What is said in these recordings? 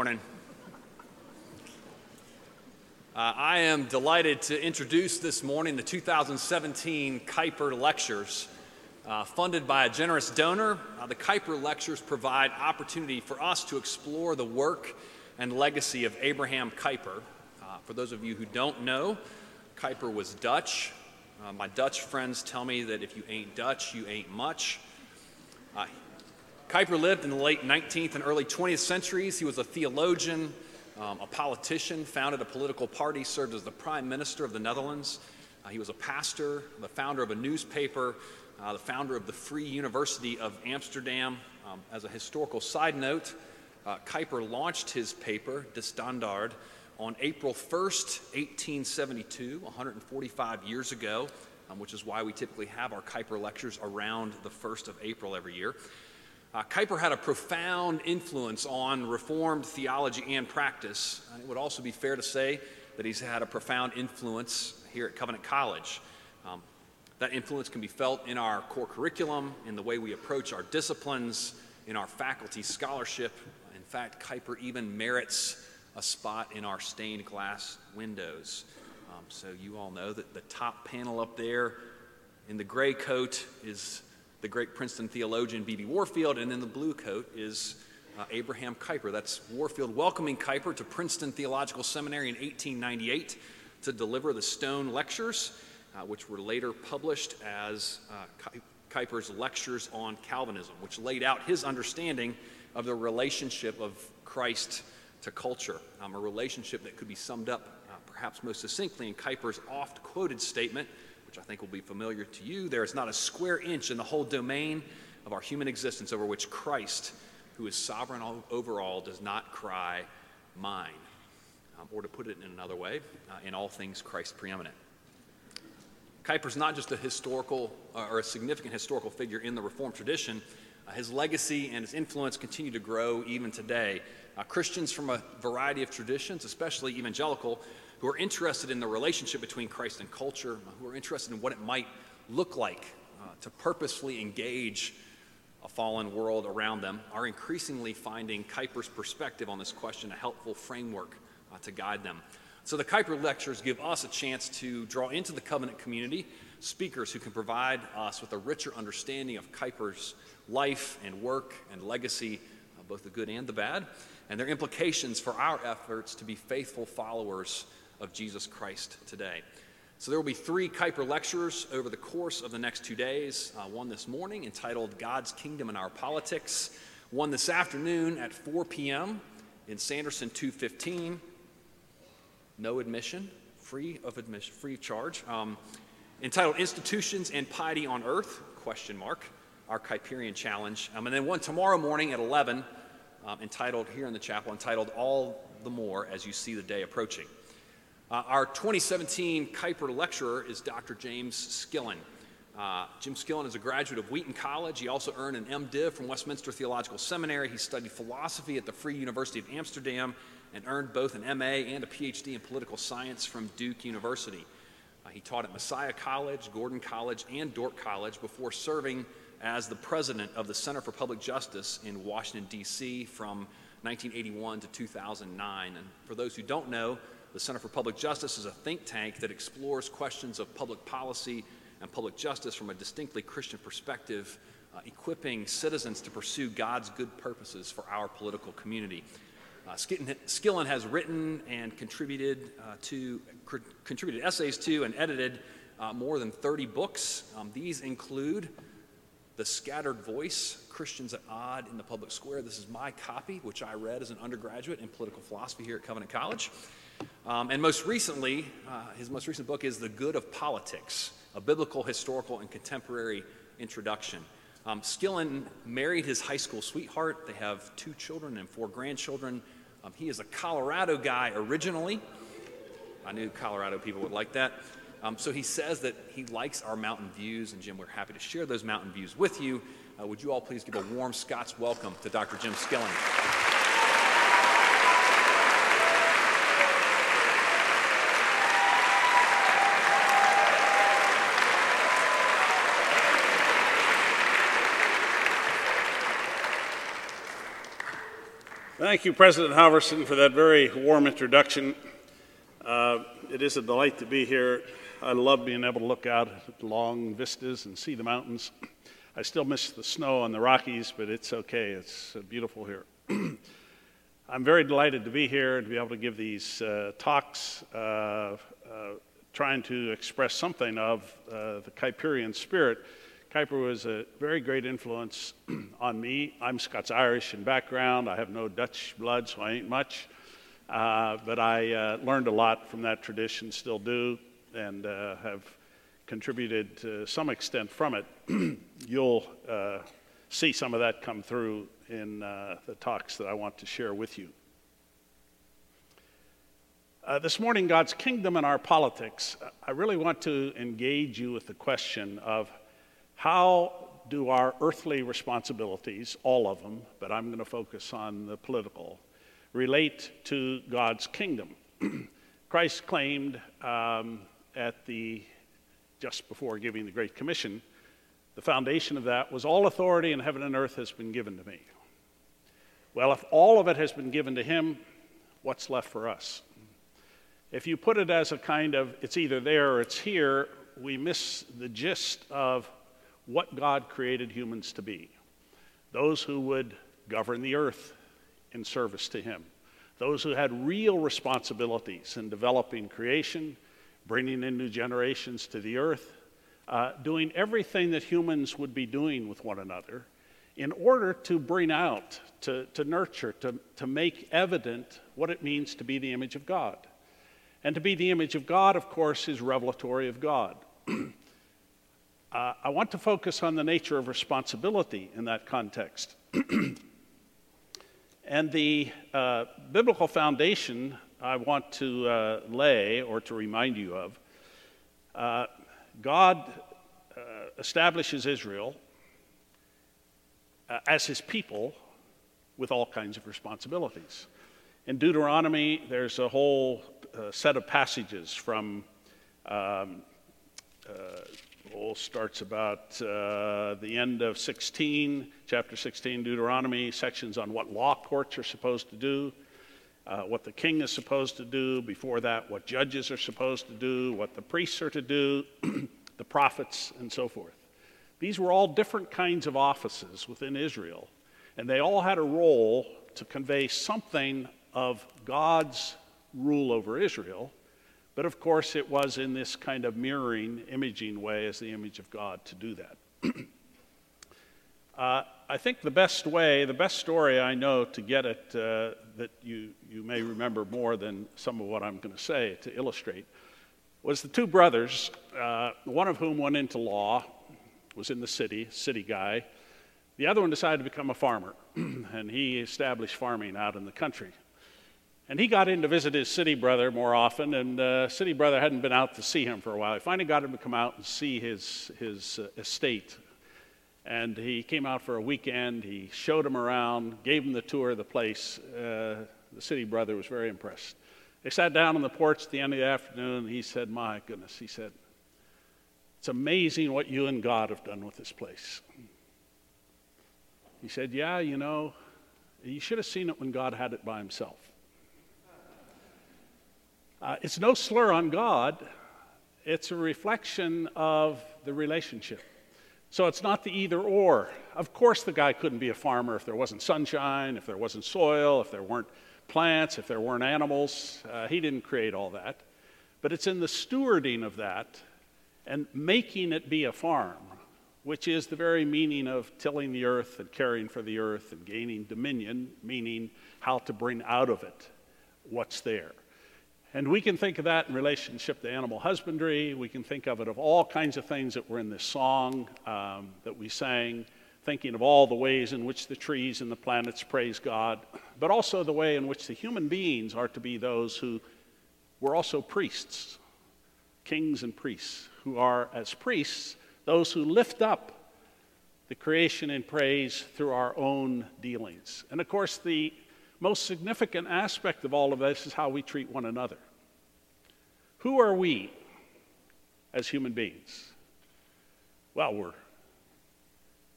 morning. Uh, I am delighted to introduce this morning the 2017 Kuyper Lectures. Uh, funded by a generous donor, uh, the Kuyper Lectures provide opportunity for us to explore the work and legacy of Abraham Kuyper. Uh, for those of you who don't know, Kuyper was Dutch. Uh, my Dutch friends tell me that if you ain't Dutch, you ain't much. Kuyper lived in the late 19th and early 20th centuries. He was a theologian, um, a politician, founded a political party, served as the prime minister of the Netherlands. Uh, he was a pastor, the founder of a newspaper, uh, the founder of the Free University of Amsterdam. Um, as a historical side note, uh, Kuyper launched his paper, De Standaard, on April 1st, 1872, 145 years ago, um, which is why we typically have our Kuyper lectures around the 1st of April every year. Uh, Kuyper had a profound influence on Reformed theology and practice. It would also be fair to say that he's had a profound influence here at Covenant College. Um, that influence can be felt in our core curriculum, in the way we approach our disciplines, in our faculty scholarship. In fact, Kuyper even merits a spot in our stained glass windows. Um, so you all know that the top panel up there in the gray coat is the great Princeton theologian B.B. Warfield, and in the blue coat is uh, Abraham Kuyper. That's Warfield welcoming Kuyper to Princeton Theological Seminary in 1898 to deliver the Stone Lectures, uh, which were later published as uh, Kuyper's Lectures on Calvinism, which laid out his understanding of the relationship of Christ to culture, um, a relationship that could be summed up uh, perhaps most succinctly in Kuyper's oft quoted statement which I think will be familiar to you. There is not a square inch in the whole domain of our human existence over which Christ, who is sovereign over all, does not cry, Mine. Um, or to put it in another way, uh, in all things Christ preeminent. Kuyper's not just a historical uh, or a significant historical figure in the Reformed tradition. Uh, his legacy and his influence continue to grow even today. Uh, Christians from a variety of traditions, especially evangelical, who are interested in the relationship between Christ and culture, who are interested in what it might look like uh, to purposefully engage a fallen world around them, are increasingly finding Kuyper's perspective on this question a helpful framework uh, to guide them. So the Kuyper lectures give us a chance to draw into the covenant community speakers who can provide us with a richer understanding of Kuyper's life and work and legacy, uh, both the good and the bad, and their implications for our efforts to be faithful followers of Jesus Christ today. So there will be three Kuyper lectures over the course of the next two days. Uh, one this morning entitled God's Kingdom and Our Politics. One this afternoon at 4 p.m. in Sanderson 215. No admission, free of admission, free of charge. Um, entitled Institutions and Piety on Earth? Question mark. Our Kuyperian Challenge. Um, and then one tomorrow morning at 11, um, entitled here in the chapel, entitled All the More as You See the Day Approaching. Uh, our 2017 Kuyper lecturer is Dr. James Skillen. Uh, Jim Skillen is a graduate of Wheaton College. He also earned an MDiv from Westminster Theological Seminary. He studied philosophy at the Free University of Amsterdam and earned both an MA and a PhD in political science from Duke University. Uh, he taught at Messiah College, Gordon College, and Dordt College before serving as the president of the Center for Public Justice in Washington, D.C. from 1981 to 2009. And for those who don't know, the Center for Public Justice is a think tank that explores questions of public policy and public justice from a distinctly Christian perspective, uh, equipping citizens to pursue God's good purposes for our political community. Uh, Skillen has written and contributed uh, to cr- contributed essays to and edited uh, more than 30 books. Um, these include The Scattered Voice: Christians at Odd in the Public Square. This is my copy, which I read as an undergraduate in political philosophy here at Covenant College. Um, and most recently, uh, his most recent book is The Good of Politics, a biblical, historical, and contemporary introduction. Um, Skillen married his high school sweetheart. They have two children and four grandchildren. Um, he is a Colorado guy originally. I knew Colorado people would like that. Um, so he says that he likes our mountain views, and Jim, we're happy to share those mountain views with you. Uh, would you all please give a warm Scots welcome to Dr. Jim Skillen? Thank you, President Halvorson, for that very warm introduction. Uh, it is a delight to be here. I love being able to look out at long vistas and see the mountains. I still miss the snow on the Rockies, but it's okay. It's uh, beautiful here. I'm very delighted to be here and to be able to give these uh, talks, uh, uh trying to express something of uh, the Kuyperian spirit. Kuyper was a very great influence on me. I'm Scots Irish in background. I have no Dutch blood, so I ain't much. Uh, but I learned a lot from that tradition, still do, and have contributed to some extent from it. You'll uh, see some of that come through in uh, the talks that I want to share with you. Uh, this morning, God's kingdom and our politics, I really want to engage you with the question of how do our earthly responsibilities, all of them, but I'm going to focus on the political, relate to God's kingdom? Christ claimed um, at the just before giving the Great Commission, the foundation of that was all authority in heaven and earth has been given to me. Well, if all of it has been given to him, what's left for us? If you put it as a kind of it's either there or it's here, we miss the gist of what God created humans to be. Those who would govern the earth in service to him, those who had real responsibilities in developing creation bringing in new generations to the earth, uh, doing everything that humans would be doing with one another in order to bring out, to, to nurture, to, to make evident what it means to be the image of God. And to be the image of God, of course, is revelatory of God. uh, I want to focus on the nature of responsibility in that context. and the uh, biblical foundation I want to uh, lay or to remind you of. Uh, God uh, establishes Israel uh, as his people with all kinds of responsibilities. In Deuteronomy, there's a whole set of passages from, um, oh, starts about the end of 16, chapter 16, Deuteronomy, sections on what law courts are supposed to do uh, what the king is supposed to do, before that, what judges are supposed to do, what the priests are to do, the prophets, and so forth. These were all different kinds of offices within Israel, and they all had a role to convey something of God's rule over Israel. But of course, it was in this kind of mirroring, imaging way as the image of God to do that. uh, I think the best way, the best story I know to get it uh, that you, you may remember more than some of what I'm going to say to illustrate was the two brothers, uh, one of whom went into law, was in the city, city guy. The other one decided to become a farmer, and he established farming out in the country. And he got in to visit his city brother more often, and uh, city brother hadn't been out to see him for a while. He finally got him to come out and see his, his uh, estate and he came out for a weekend. He showed him around, gave him the tour of the place. Uh, the city brother was very impressed. They sat down on the porch at the end of the afternoon, and he said, My goodness, he said, it's amazing what you and God have done with this place. He said, Yeah, you know, you should have seen it when God had it by himself. Uh, it's no slur on God, it's a reflection of the relationship. So it's not the either or. Of course, the guy couldn't be a farmer if there wasn't sunshine, if there wasn't soil, if there weren't plants, if there weren't animals. Uh, he didn't create all that. But it's in the stewarding of that and making it be a farm, which is the very meaning of tilling the earth and caring for the earth and gaining dominion, meaning how to bring out of it what's there. And we can think of that in relationship to animal husbandry. We can think of it of all kinds of things that were in this song um, that we sang, thinking of all the ways in which the trees and the planets praise God, but also the way in which the human beings are to be those who were also priests, kings and priests, who are, as priests, those who lift up the creation in praise through our own dealings. And of course, the most significant aspect of all of this is how we treat one another. Who are we as human beings? Well, we're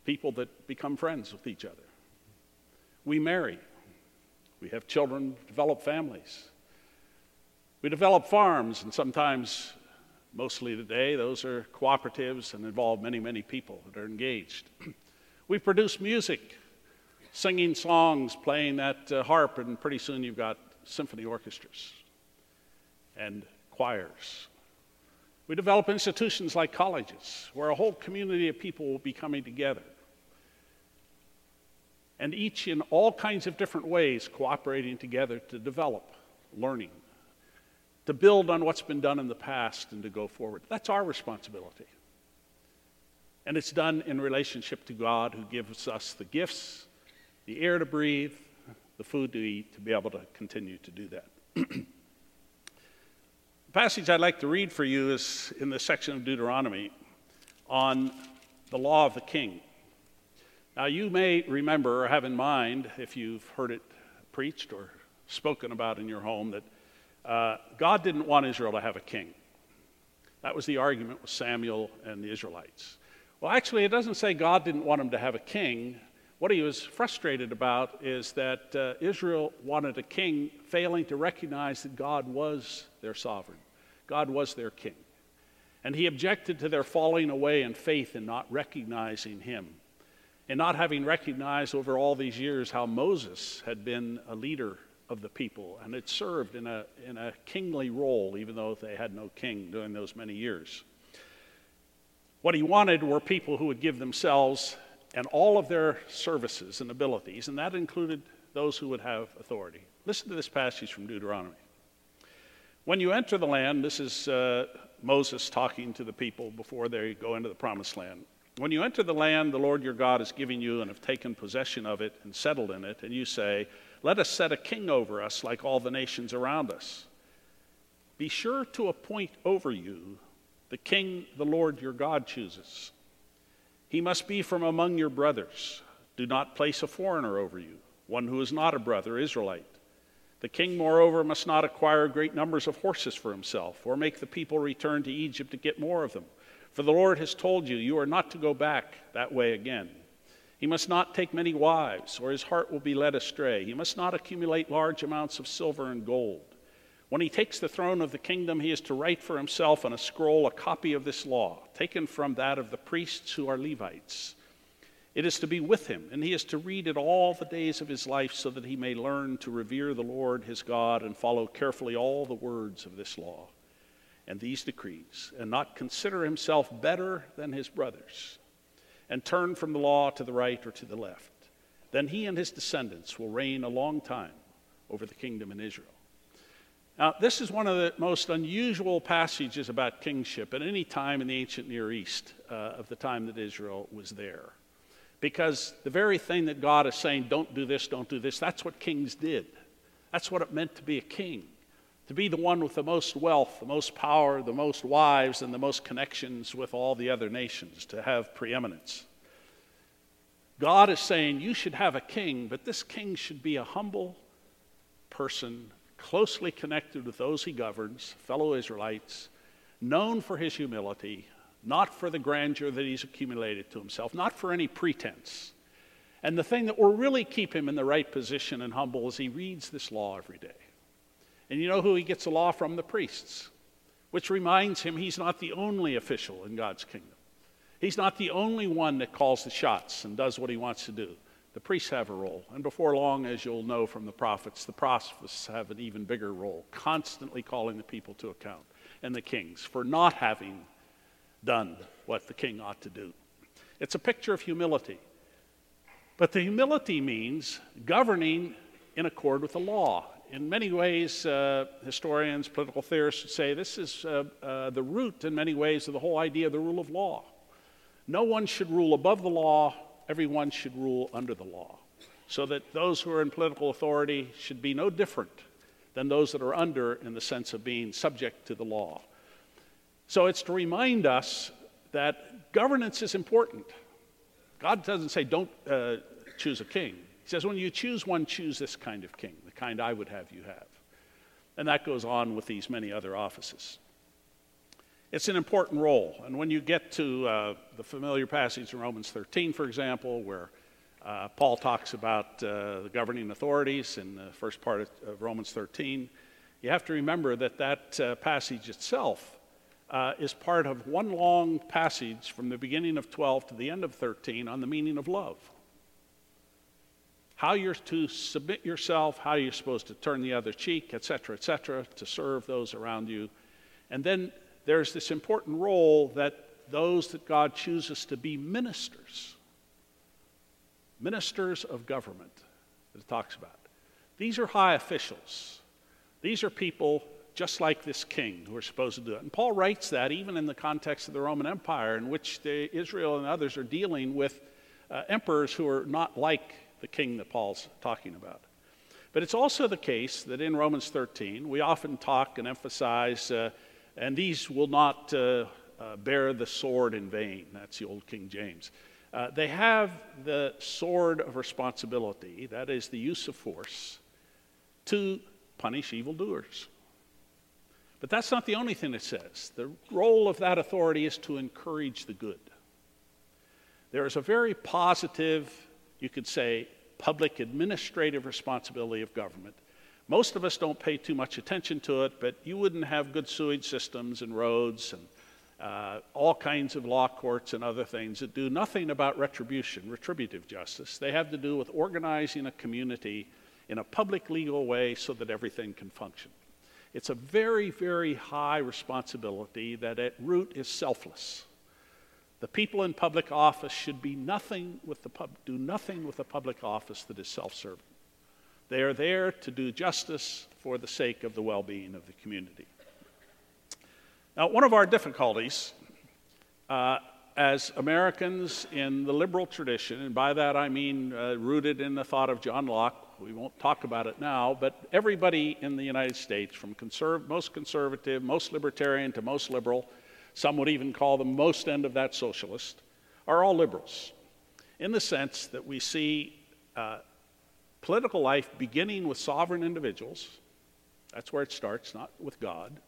people that become friends with each other. We marry. We have children develop families. We develop farms, and sometimes, mostly today, those are cooperatives and involve many, many people that are engaged. we produce music, singing songs, playing that uh, harp, and pretty soon you've got symphony orchestras and choirs. We develop institutions like colleges, where a whole community of people will be coming together and each in all kinds of different ways cooperating together to develop learning, to build on what's been done in the past and to go forward. That's our responsibility. And it's done in relationship to God who gives us the gifts, the air to breathe, the food to eat, to be able to continue to do that. the passage I'd like to read for you is in the section of Deuteronomy on the law of the king. Now, you may remember or have in mind, if you've heard it preached or spoken about in your home, that uh, God didn't want Israel to have a king. That was the argument with Samuel and the Israelites. Well, actually, it doesn't say God didn't want him to have a king. What he was frustrated about is that uh, Israel wanted a king, failing to recognize that God was their sovereign, God was their king. And he objected to their falling away in faith and not recognizing him and not having recognized over all these years how Moses had been a leader of the people and had served in a, in a kingly role, even though they had no king during those many years. What he wanted were people who would give themselves and all of their services and abilities, and that included those who would have authority. Listen to this passage from Deuteronomy. When you enter the land, this is uh, Moses talking to the people before they go into the promised land. When you enter the land the Lord your God is giving you and have taken possession of it and settled in it, and you say, Let us set a king over us like all the nations around us, be sure to appoint over you the king the Lord your God chooses. He must be from among your brothers. Do not place a foreigner over you, one who is not a brother, Israelite. The king, moreover, must not acquire great numbers of horses for himself, or make the people return to Egypt to get more of them for the Lord has told you, you are not to go back that way again. He must not take many wives, or his heart will be led astray. He must not accumulate large amounts of silver and gold. When he takes the throne of the kingdom, he is to write for himself on a scroll a copy of this law, taken from that of the priests who are Levites. It is to be with him, and he is to read it all the days of his life so that he may learn to revere the Lord his God and follow carefully all the words of this law and these decrees, and not consider himself better than his brothers, and turn from the law to the right or to the left. Then he and his descendants will reign a long time over the kingdom in Israel. Now, this is one of the most unusual passages about kingship at any time in the ancient Near East uh, of the time that Israel was there. Because the very thing that God is saying, don't do this, don't do this, that's what kings did. That's what it meant to be a king to be the one with the most wealth, the most power, the most wives, and the most connections with all the other nations, to have preeminence. God is saying you should have a king, but this king should be a humble person, closely connected with those he governs, fellow Israelites, known for his humility, not for the grandeur that he's accumulated to himself, not for any pretense. And the thing that will really keep him in the right position and humble is he reads this law every day. And you know who he gets the law from? The priests, which reminds him he's not the only official in God's kingdom. He's not the only one that calls the shots and does what he wants to do. The priests have a role. And before long, as you'll know from the prophets, the prophets have an even bigger role, constantly calling the people to account and the kings for not having done what the king ought to do. It's a picture of humility. But the humility means governing in accord with the law in many ways, uh, historians, political theorists say this is uh, uh, the root, in many ways, of the whole idea of the rule of law. No one should rule above the law, everyone should rule under the law. So that those who are in political authority should be no different than those that are under in the sense of being subject to the law. So it's to remind us that governance is important. God doesn't say, don't uh, choose a king. He says, when you choose one, choose this kind of king the kind I would have you have. And that goes on with these many other offices. It's an important role. And when you get to uh, the familiar passage in Romans 13, for example, where Uh, Paul talks about uh, the governing authorities in the first part of, of, Romans 13. You have to remember that that uh, passage itself uh, is part of one long passage from the beginning of 12 to the end of 13 on the meaning of love. How you're to submit yourself, how you're supposed to turn the other cheek, etc., etc., to serve those around you. And then there's this important role that those that God chooses to be ministers ministers of government that it talks about. These are high officials. These are people just like this king who are supposed to do it. And Paul writes that even in the context of the Roman Empire, in which the, Israel and others are dealing with uh, emperors who are not like the king that Paul's talking about. But it's also the case that in Romans 13, we often talk and emphasize, uh, and these will not uh, uh bear the sword in vain. That's the old King James. Uh, they have the sword of responsibility, that is, the use of force, to punish evildoers. But that's not the only thing it says. The role of that authority is to encourage the good. There is a very positive, you could say, public administrative responsibility of government. Most of us don't pay too much attention to it, but you wouldn't have good sewage systems and roads and uh, all kinds of law courts and other things that do nothing about retribution, retributive justice. They have to do with organizing a community in a public legal way so that everything can function. It's a very, very high responsibility that at root is selfless. The people in public office should be nothing with the pub, do nothing with the public office that is self-serving. They are there to do justice for the sake of the well-being of the community. Now, one of our difficulties uh, as Americans in the liberal tradition, and by that I mean uh, rooted in the thought of John Locke, we won't talk about it now, but everybody in the United States, from conserv- most conservative, most libertarian to most liberal, some would even call the most end of that socialist, are all liberals in the sense that we see uh, political life beginning with sovereign individuals. That's where it starts, not with God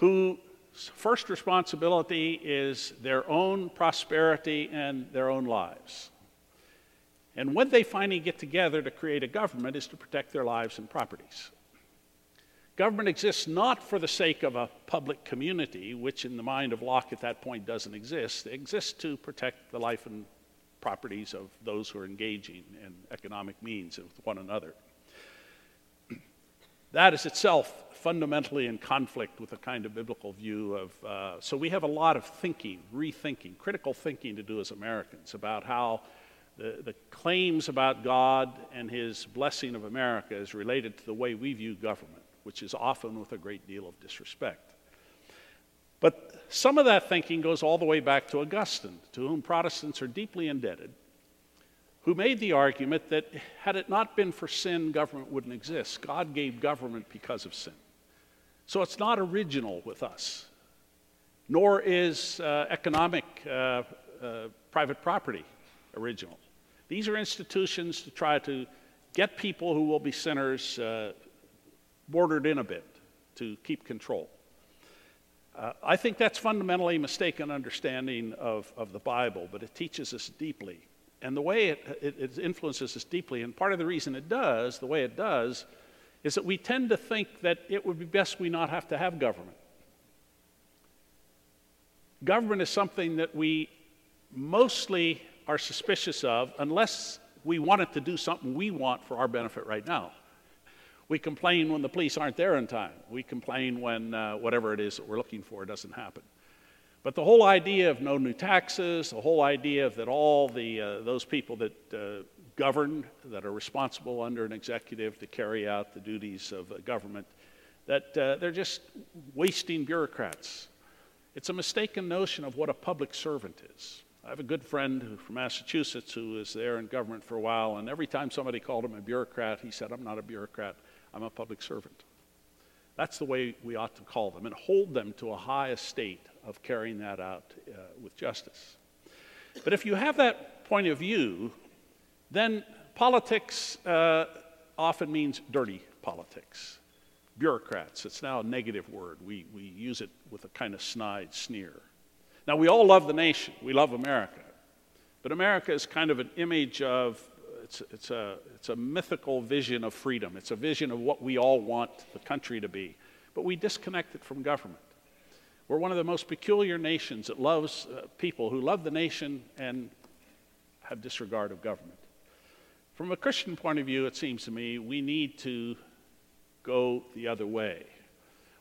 whose first responsibility is their own prosperity and their own lives. And when they finally get together to create a government is to protect their lives and properties. Government exists not for the sake of a public community, which in the mind of Locke at that point doesn't exist. It exists to protect the life and properties of those who are engaging in economic means with one another. That is itself fundamentally in conflict with a kind of biblical view of. Uh, so we have a lot of thinking, rethinking, critical thinking to do as Americans about how the, the claims about God and his blessing of America is related to the way we view government, which is often with a great deal of disrespect. But some of that thinking goes all the way back to Augustine, to whom Protestants are deeply indebted who made the argument that had it not been for sin, government wouldn't exist. God gave government because of sin. So it's not original with us, nor is uh, economic uh, uh, private property original. These are institutions to try to get people who will be sinners uh, bordered in a bit to keep control. Uh, I think that's fundamentally a mistaken understanding of, of the Bible, but it teaches us deeply and the way it, it, it, influences us deeply, and part of the reason it does, the way it does, is that we tend to think that it would be best we not have to have government. Government is something that we mostly are suspicious of unless we want it to do something we want for our benefit right now. We complain when the police aren't there in time. We complain when uh, whatever it is that we're looking for doesn't happen. But the whole idea of no new taxes, the whole idea of that all the, uh, those people that uh, govern, that are responsible under an executive to carry out the duties of a government, that uh, they're just wasting bureaucrats. It's a mistaken notion of what a public servant is. I have a good friend from Massachusetts who was there in government for a while, and every time somebody called him a bureaucrat, he said, I'm not a bureaucrat, I'm a public servant. That's the way we ought to call them and hold them to a high estate of carrying that out uh, with justice. But if you have that point of view, then politics uh, often means dirty politics. Bureaucrats, it's now a negative word. We, we use it with a kind of snide sneer. Now, we all love the nation, we love America. But America is kind of an image of, it's, it's, a, it's a mythical vision of freedom. It's a vision of what we all want the country to be. But we disconnect it from government. We're one of the most peculiar nations that loves uh, people who love the nation and have disregard of government. From a Christian point of view, it seems to me, we need to go the other way.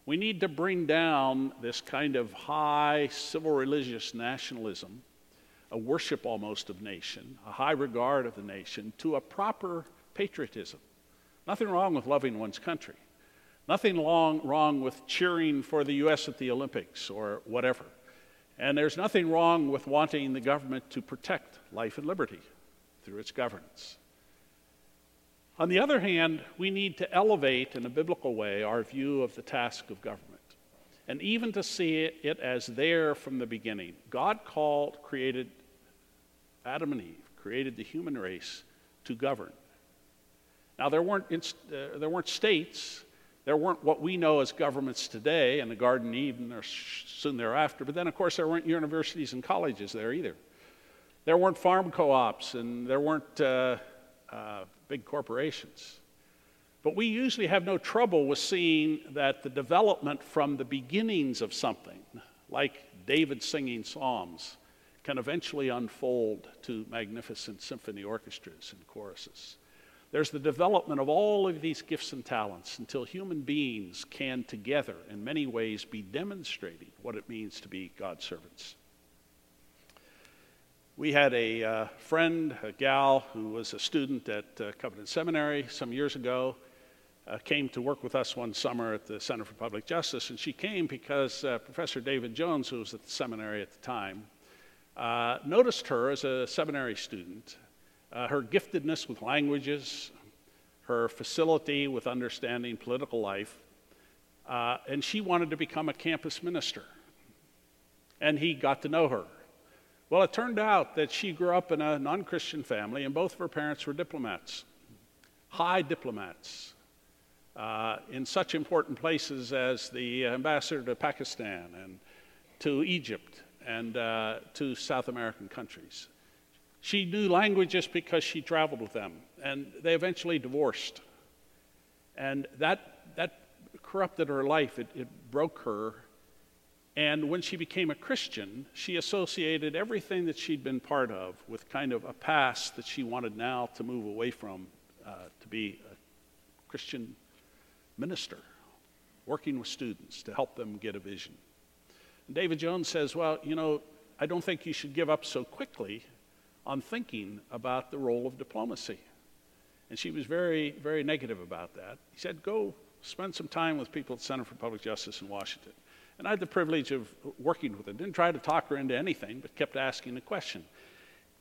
We need to bring down this kind of high civil religious nationalism, a worship almost of nation, a high regard of the nation, to a proper patriotism. Nothing wrong with loving one's country. Nothing long, wrong with cheering for the U.S. at the Olympics or whatever. And there's nothing wrong with wanting the government to protect life and liberty through its governance. On the other hand, we need to elevate in a biblical way our view of the task of government and even to see it as there from the beginning. God called, created Adam and Eve, created the human race to govern. Now, there weren't, inst- uh, there weren't states, there weren't what we know as governments today in the Garden of Eden or soon thereafter, but then, of course, there weren't universities and colleges there either. There weren't farm co ops, and there weren't. Uh, uh, big corporations. But we usually have no trouble with seeing that the development from the beginnings of something, like David singing psalms, can eventually unfold to magnificent symphony orchestras and choruses. There's the development of all of these gifts and talents until human beings can together, in many ways, be demonstrating what it means to be God's servants. We had a uh, friend, a gal, who was a student at uh, Covenant Seminary some years ago, uh, came to work with us one summer at the Center for Public Justice, and she came because uh, Professor David Jones, who was at the seminary at the time, uh, noticed her as a seminary student, uh, her giftedness with languages, her facility with understanding political life, and she wanted to become a campus minister. And he got to know her. Well, it turned out that she grew up in a non Christian family, and both of her parents were diplomats, high diplomats, uh, in such important places as the ambassador to Pakistan and to Egypt and uh, to South American countries. She knew languages because she traveled with them, and they eventually divorced. And that, that corrupted her life, it, it broke her and when she became a Christian, she associated everything that she'd been part of with kind of a past that she wanted now to move away from uh, to be a Christian minister, working with students to help them get a vision. David Jones says, Well, you know, I don't think you should give up so quickly on thinking about the role of diplomacy. And she was very, very negative about that. He said, Go spend some time with people at the Center for Public Justice in Washington. And I had the privilege of working with her. Didn't try to talk her into anything, but kept asking the question.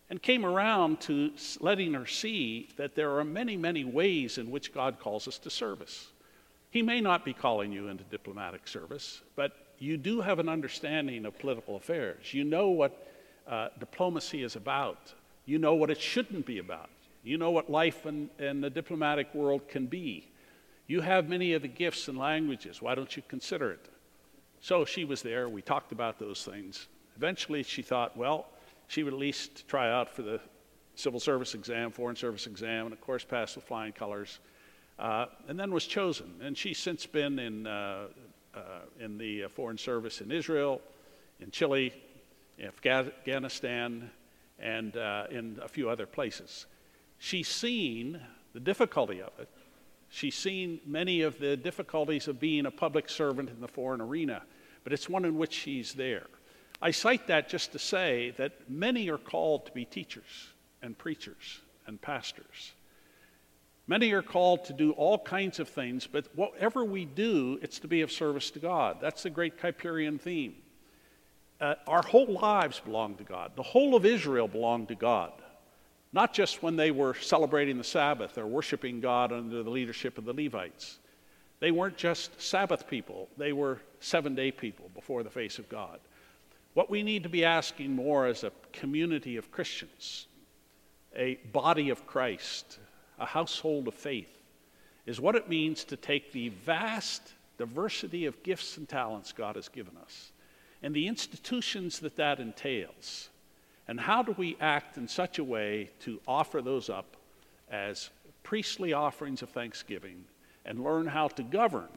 And came around to letting her see that there are many, many ways in which God calls us to service. He may not be calling you into diplomatic service, but you do have an understanding of political affairs. You know what uh, diplomacy is about. You know what it shouldn't be about. You know what life in, in the diplomatic world can be. You have many of the gifts and languages. Why don't you consider it? So she was there. We talked about those things. Eventually, she thought, well, she would at least try out for the civil service exam, foreign service exam, and of course, passed with flying colors. Uh, and then was chosen. And she's since been in, uh, in the uh, foreign service in Israel, in Chile, Afghanistan, and uh, in a few other places. She's seen the difficulty of it. She's seen many of the difficulties of being a public servant in the foreign arena, but it's one in which she's there. I cite that just to say that many are called to be teachers and preachers and pastors. Many are called to do all kinds of things, but whatever we do, it's to be of service to God. That's the great Kuyperian theme. Uh, our whole lives belong to God. The whole of Israel belonged to God not just when they were celebrating the Sabbath or worshiping God under the leadership of the Levites. They weren't just Sabbath people, they were seven day people before the face of God. What we need to be asking more as a community of Christians, a body of Christ, a household of faith, is what it means to take the vast diversity of gifts and talents God has given us and the institutions that that entails And how do we act in such a way to offer those up as priestly offerings of thanksgiving and learn how to govern,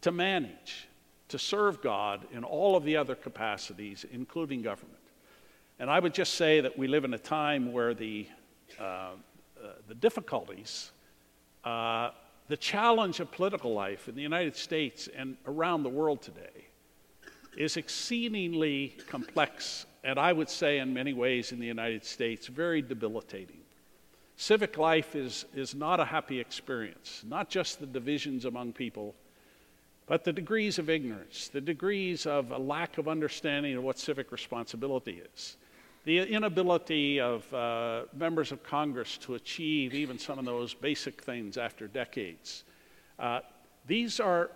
to manage, to serve God in all of the other capacities, including government? And I would just say that we live in a time where the, uh, the difficulties, uh, the challenge of political life in the United States and around the world today is exceedingly complex, and I would say, in many ways, in the United States, very debilitating. Civic life is, is not a happy experience, not just the divisions among people, but the degrees of ignorance, the degrees of a lack of understanding of what civic responsibility is, the inability of uh, members of Congress to achieve even some of those basic things after decades. Uh, these are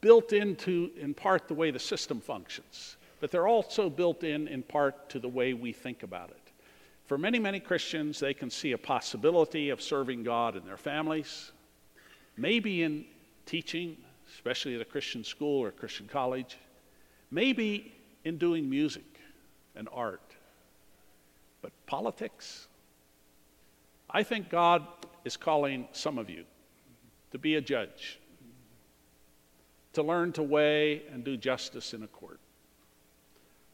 built into, in part, the way the system functions, but they're also built in, in part, to the way we think about it. For many, many Christians, they can see a possibility of serving God in their families, maybe in teaching, especially at a Christian school or Christian college, maybe in doing music and art. But politics? I think God is calling some of you to be a judge to learn to weigh and do justice in a court.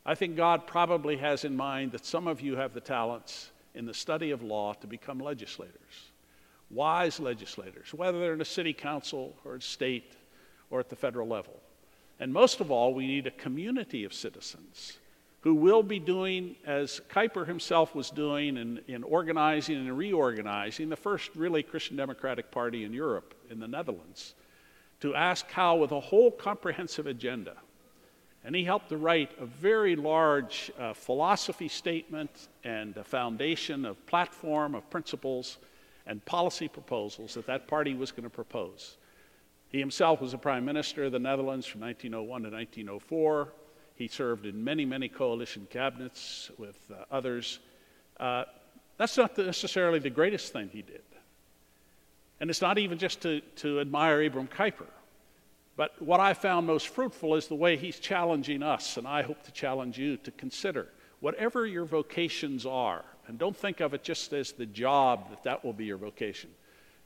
I think God probably has in mind that some of you have the talents in the study of law to become legislators, wise legislators, whether they're in a city council or a state or at the federal level. And most of all, we need a community of citizens who will be doing, as Kuyper himself was doing in, in organizing and reorganizing the first really Christian Democratic Party in Europe, in the Netherlands to ask how, with a whole comprehensive agenda. And he helped to write a very large uh, philosophy statement and a foundation of platform of principles and policy proposals that that party was going to propose. He himself was a prime minister of the Netherlands from 1901 to 1904. He served in many, many coalition cabinets with uh, others. Uh, that's not necessarily the greatest thing he did. And it's not even just to, to admire Abram Kuyper. But what I found most fruitful is the way he's challenging us, and I hope to challenge you to consider whatever your vocations are, and don't think of it just as the job that that will be your vocation.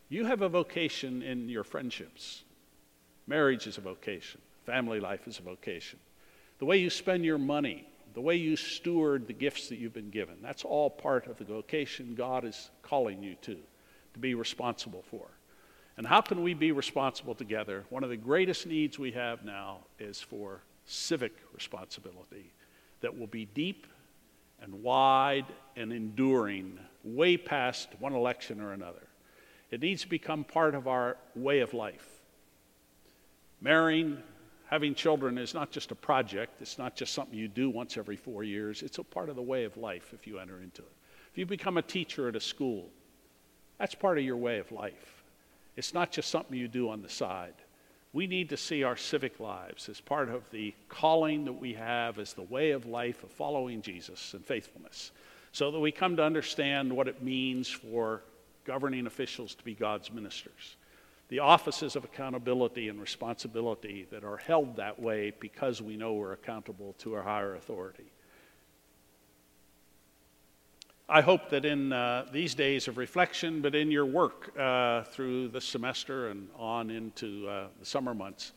You have a vocation in your friendships. Marriage is a vocation, family life is a vocation. The way you spend your money, the way you steward the gifts that you've been given, that's all part of the vocation God is calling you to to be responsible for. And how can we be responsible together? One of the greatest needs we have now is for civic responsibility that will be deep and wide and enduring, way past one election or another. It needs to become part of our way of life. Marrying, having children is not just a project, it's not just something you do once every four years, it's a part of the way of life if you enter into it. If you become a teacher at a school, that's part of your way of life. It's not just something you do on the side. We need to see our civic lives as part of the calling that we have as the way of life of following Jesus and faithfulness, so that we come to understand what it means for governing officials to be God's ministers. The offices of accountability and responsibility that are held that way because we know we're accountable to a higher authority. I hope that in uh, these days of reflection, but in your work uh, through the semester and on into uh, the summer months,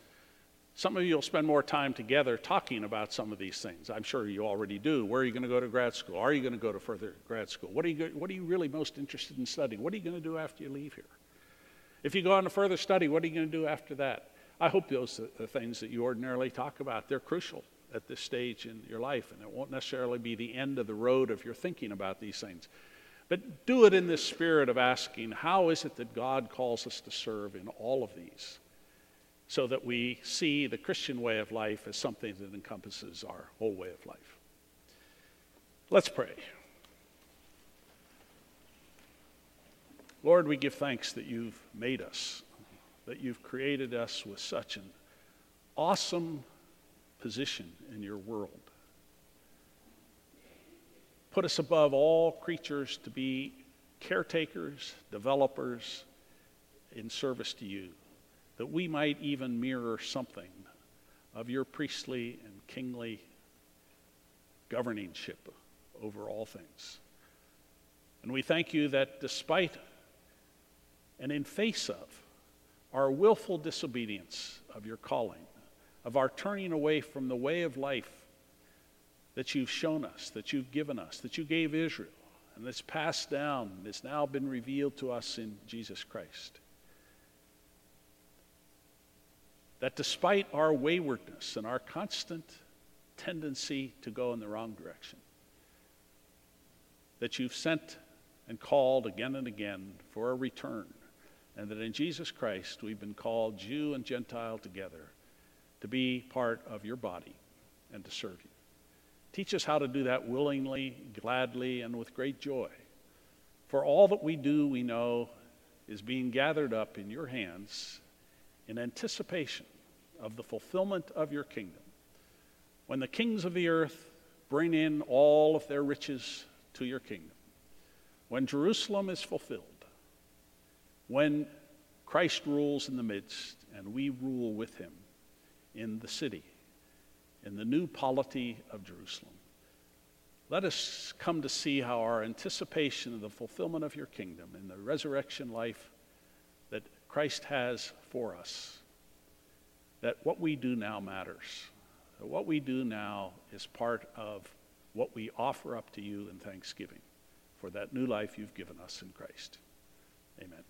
some of you will spend more time together talking about some of these things. I'm sure you already do. Where are you going to go to grad school? Are you going to go to further grad school? What are you, what are you really most interested in studying? What are you going to do after you leave here? If you go on to further study, what are you going to do after that? I hope those are the things that you ordinarily talk about. They're crucial at this stage in your life, and it won't necessarily be the end of the road if you're thinking about these things. But do it in this spirit of asking, how is it that God calls us to serve in all of these? So that we see the Christian way of life as something that encompasses our whole way of life. Let's pray. Lord, we give thanks that you've made us, that you've created us with such an awesome position in your world. Put us above all creatures to be caretakers, developers in service to you, that we might even mirror something of your priestly and kingly governingship over all things. And we thank you that despite and in face of our willful disobedience of your calling, of our turning away from the way of life that you've shown us, that you've given us, that you gave Israel, and that's passed down, that's now been revealed to us in Jesus Christ. That despite our waywardness and our constant tendency to go in the wrong direction, that you've sent and called again and again for a return, and that in Jesus Christ we've been called Jew and Gentile together to be part of your body and to serve you. Teach us how to do that willingly, gladly, and with great joy. For all that we do, we know, is being gathered up in your hands in anticipation of the fulfillment of your kingdom. When the kings of the earth bring in all of their riches to your kingdom, when Jerusalem is fulfilled, when Christ rules in the midst and we rule with him in the city, in the new polity of Jerusalem. Let us come to see how our anticipation of the fulfillment of your kingdom in the resurrection life that Christ has for us, that what we do now matters. That what we do now is part of what we offer up to you in thanksgiving for that new life you've given us in Christ. Amen.